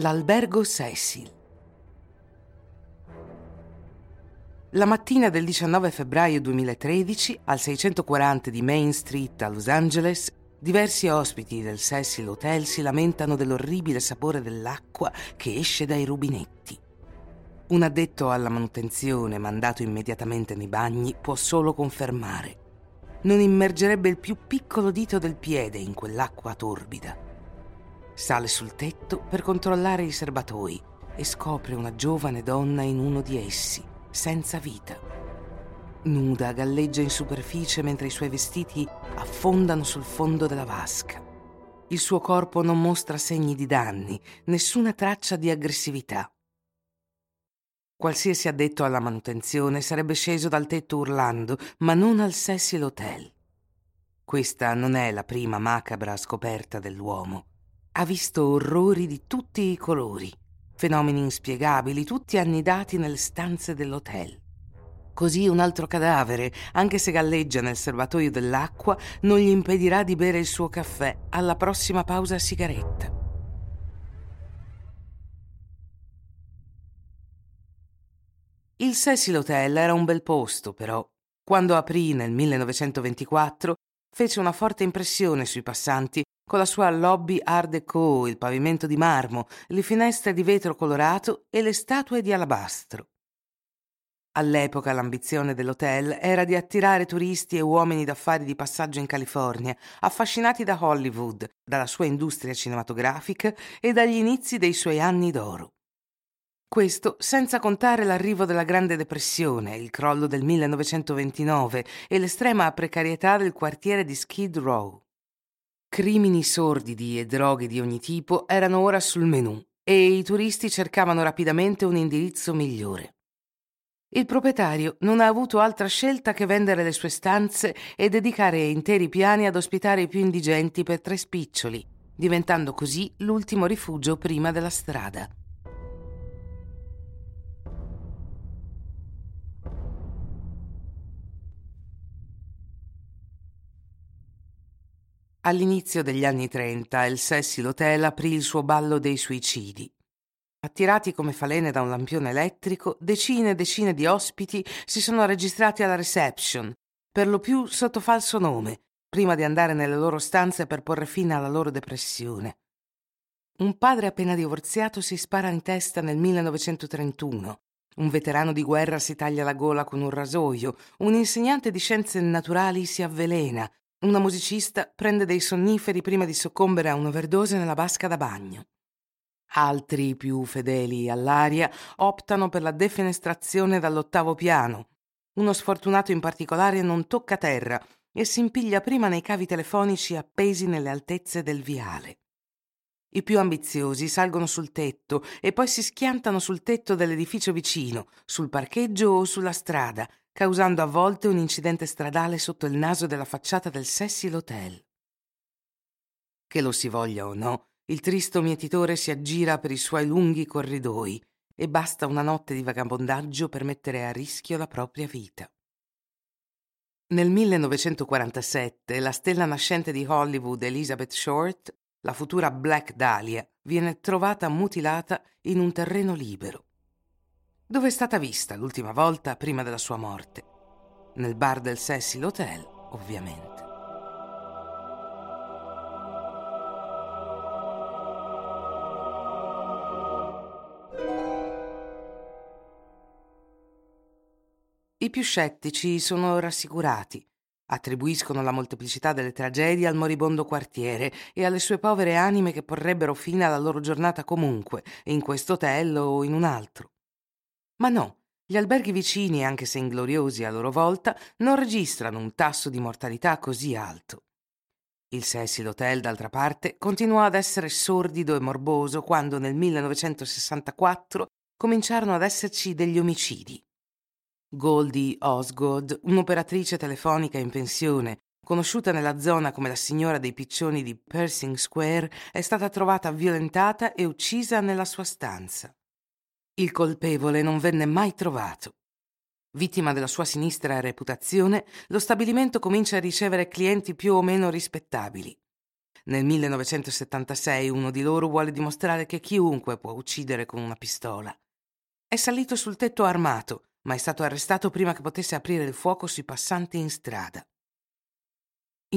L'albergo Cecil. La mattina del 19 febbraio 2013, al 640 di Main Street a Los Angeles, diversi ospiti del Cecil Hotel si lamentano dell'orribile sapore dell'acqua che esce dai rubinetti. Un addetto alla manutenzione, mandato immediatamente nei bagni, può solo confermare. Non immergerebbe il più piccolo dito del piede in quell'acqua torbida. Sale sul tetto per controllare i serbatoi e scopre una giovane donna in uno di essi, senza vita. Nuda galleggia in superficie mentre i suoi vestiti affondano sul fondo della vasca. Il suo corpo non mostra segni di danni, nessuna traccia di aggressività. Qualsiasi addetto alla manutenzione sarebbe sceso dal tetto urlando, ma non al Cecil Hotel. Questa non è la prima macabra scoperta dell'uomo ha visto orrori di tutti i colori, fenomeni inspiegabili, tutti annidati nelle stanze dell'hotel. Così un altro cadavere, anche se galleggia nel serbatoio dell'acqua, non gli impedirà di bere il suo caffè alla prossima pausa a sigaretta. Il Cecil Hotel era un bel posto, però. Quando aprì nel 1924, fece una forte impressione sui passanti con la sua lobby art déco, il pavimento di marmo, le finestre di vetro colorato e le statue di alabastro. All'epoca l'ambizione dell'hotel era di attirare turisti e uomini d'affari di passaggio in California, affascinati da Hollywood, dalla sua industria cinematografica e dagli inizi dei suoi anni d'oro. Questo senza contare l'arrivo della Grande Depressione, il crollo del 1929 e l'estrema precarietà del quartiere di Skid Row. Crimini sordidi e droghe di ogni tipo erano ora sul menù e i turisti cercavano rapidamente un indirizzo migliore. Il proprietario non ha avuto altra scelta che vendere le sue stanze e dedicare interi piani ad ospitare i più indigenti per tre spiccioli, diventando così l'ultimo rifugio prima della strada. All'inizio degli anni 30 il Cecil Hotel aprì il suo ballo dei suicidi. Attirati come falene da un lampione elettrico, decine e decine di ospiti si sono registrati alla reception, per lo più sotto falso nome, prima di andare nelle loro stanze per porre fine alla loro depressione. Un padre appena divorziato si spara in testa nel 1931. Un veterano di guerra si taglia la gola con un rasoio. Un insegnante di scienze naturali si avvelena. Una musicista prende dei sonniferi prima di soccombere a un'overdose nella vasca da bagno. Altri, più fedeli all'aria, optano per la defenestrazione dall'ottavo piano. Uno sfortunato in particolare non tocca terra e si impiglia prima nei cavi telefonici appesi nelle altezze del viale. I più ambiziosi salgono sul tetto e poi si schiantano sul tetto dell'edificio vicino, sul parcheggio o sulla strada, causando a volte un incidente stradale sotto il naso della facciata del Cecil Hotel. Che lo si voglia o no, il tristo mietitore si aggira per i suoi lunghi corridoi e basta una notte di vagabondaggio per mettere a rischio la propria vita. Nel 1947 la stella nascente di Hollywood Elizabeth Short, la futura Black Dahlia, viene trovata mutilata in un terreno libero. Dove è stata vista l'ultima volta prima della sua morte? Nel bar del Cecil Hotel, ovviamente. I più scettici sono rassicurati. Attribuiscono la molteplicità delle tragedie al moribondo quartiere e alle sue povere anime che porrebbero fine alla loro giornata comunque, in questo hotel o in un altro. Ma no, Gli alberghi vicini, anche se ingloriosi a loro volta, non registrano un tasso di mortalità così alto. Il Cecil Hotel, d'altra parte, continuò ad essere sordido e morboso quando nel 1964 cominciarono ad esserci degli omicidi. Goldie Osgood, un'operatrice telefonica in pensione, conosciuta nella zona come la signora dei piccioni di Pershing Square, è stata trovata violentata e uccisa nella sua stanza. Il colpevole non venne mai trovato. Vittima della sua sinistra reputazione, lo stabilimento comincia a ricevere clienti più o meno rispettabili. Nel 1976 uno di loro vuole dimostrare che chiunque può uccidere con una pistola. È salito sul tetto armato, ma è stato arrestato prima che potesse aprire il fuoco sui passanti in strada.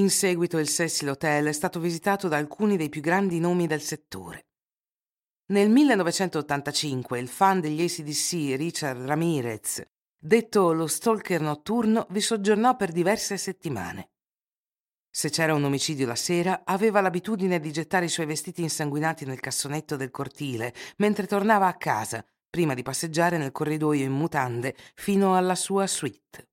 In seguito il Cecil Hotel è stato visitato da alcuni dei più grandi nomi del settore. Nel 1985 il fan degli ACDC Richard Ramirez detto lo stalker notturno, vi soggiornò per diverse settimane. Se c'era un omicidio la sera, aveva l'abitudine di gettare i suoi vestiti insanguinati nel cassonetto del cortile mentre tornava a casa, prima di passeggiare nel corridoio in mutande fino alla sua suite.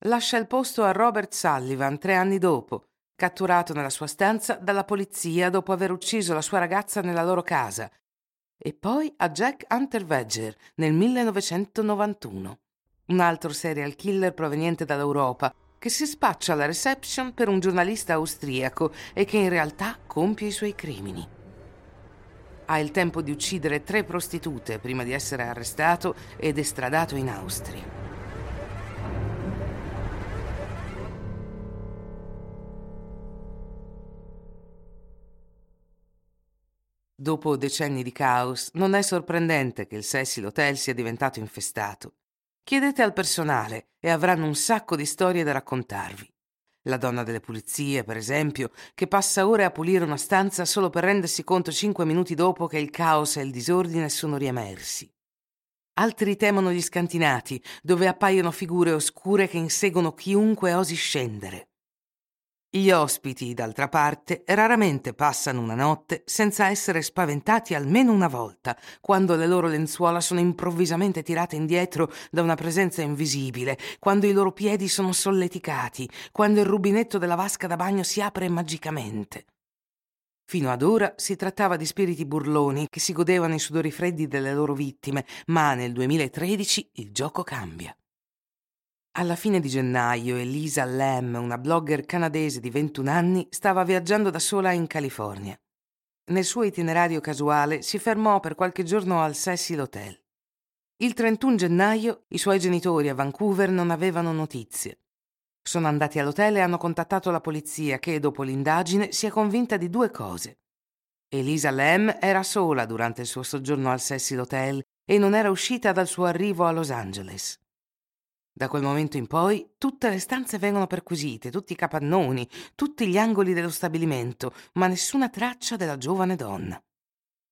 Lascia il posto a Robert Sullivan tre anni dopo, catturato nella sua stanza dalla polizia dopo aver ucciso la sua ragazza nella loro casa, e poi a Jack Hunter Vedger nel 1991 un altro serial killer proveniente dall'Europa, che si spaccia alla reception per un giornalista austriaco e che in realtà compie i suoi crimini. Ha il tempo di uccidere tre prostitute prima di essere arrestato ed estradato in Austria. Dopo decenni di caos, non è sorprendente che il Cecil Hotel sia diventato infestato. Chiedete al personale e avranno un sacco di storie da raccontarvi. La donna delle pulizie, per esempio, che passa ore a pulire una stanza solo per rendersi conto cinque minuti dopo che il caos e il disordine sono riemersi. Altri temono gli scantinati, dove appaiono figure oscure che inseguono chiunque osi scendere. Gli ospiti, d'altra parte, raramente passano una notte senza essere spaventati almeno una volta, quando le loro lenzuola sono improvvisamente tirate indietro da una presenza invisibile, quando i loro piedi sono solleticati, quando il rubinetto della vasca da bagno si apre magicamente. Fino ad ora si trattava di spiriti burloni che si godevano i sudori freddi delle loro vittime, ma nel 2013 il gioco cambia. Alla fine di gennaio Elisa Lam, una blogger canadese di 21 anni, stava viaggiando da sola in California. Nel suo itinerario casuale si fermò per qualche giorno al Cecil Hotel. Il 31 gennaio i suoi genitori a Vancouver non avevano notizie. Sono andati all'hotel e hanno contattato la polizia che, dopo l'indagine, si è convinta di due cose. Elisa Lam era sola durante il suo soggiorno al Cecil Hotel e non era uscita dal suo arrivo a Los Angeles. Da quel momento in poi tutte le stanze vengono perquisite, tutti i capannoni, tutti gli angoli dello stabilimento, ma nessuna traccia della giovane donna.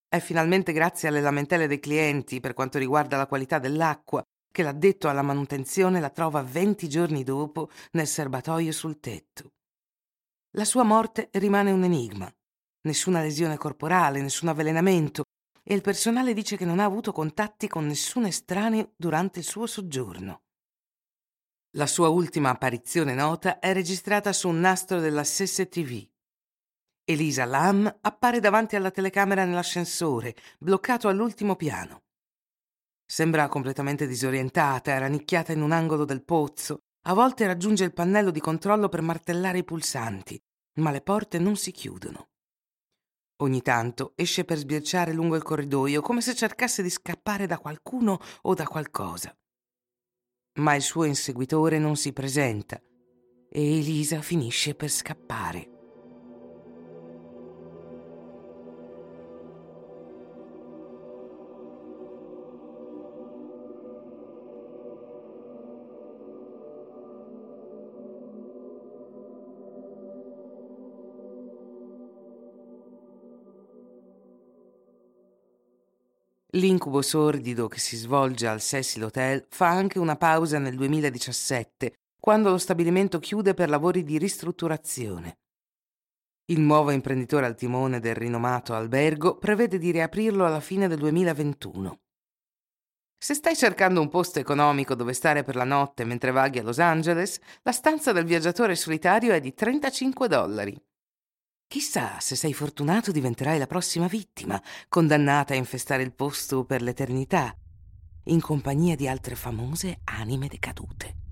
È finalmente grazie alle lamentele dei clienti per quanto riguarda la qualità dell'acqua che l'addetto alla manutenzione la trova 20 giorni dopo nel serbatoio sul tetto. La sua morte rimane un enigma. Nessuna lesione corporale, nessun avvelenamento e il personale dice che non ha avuto contatti con nessun estraneo durante il suo soggiorno. La sua ultima apparizione nota è registrata su un nastro della SSTV. Elisa Lam appare davanti alla telecamera nell'ascensore, bloccato all'ultimo piano. Sembra completamente disorientata, rannicchiata in un angolo del pozzo. A volte raggiunge il pannello di controllo per martellare i pulsanti, ma le porte non si chiudono. Ogni tanto esce per sbirciare lungo il corridoio come se cercasse di scappare da qualcuno o da qualcosa ma il suo inseguitore non si presenta e Elisa finisce per scappare. L'incubo sordido che si svolge al Cecil Hotel fa anche una pausa nel 2017, quando lo stabilimento chiude per lavori di ristrutturazione. Il nuovo imprenditore al timone del rinomato albergo prevede di riaprirlo alla fine del 2021. Se stai cercando un posto economico dove stare per la notte mentre vaghi a Los Angeles, la stanza del viaggiatore solitario è di 35 dollari. Chissà se sei fortunato diventerai la prossima vittima, condannata a infestare il posto per l'eternità, in compagnia di altre famose anime decadute.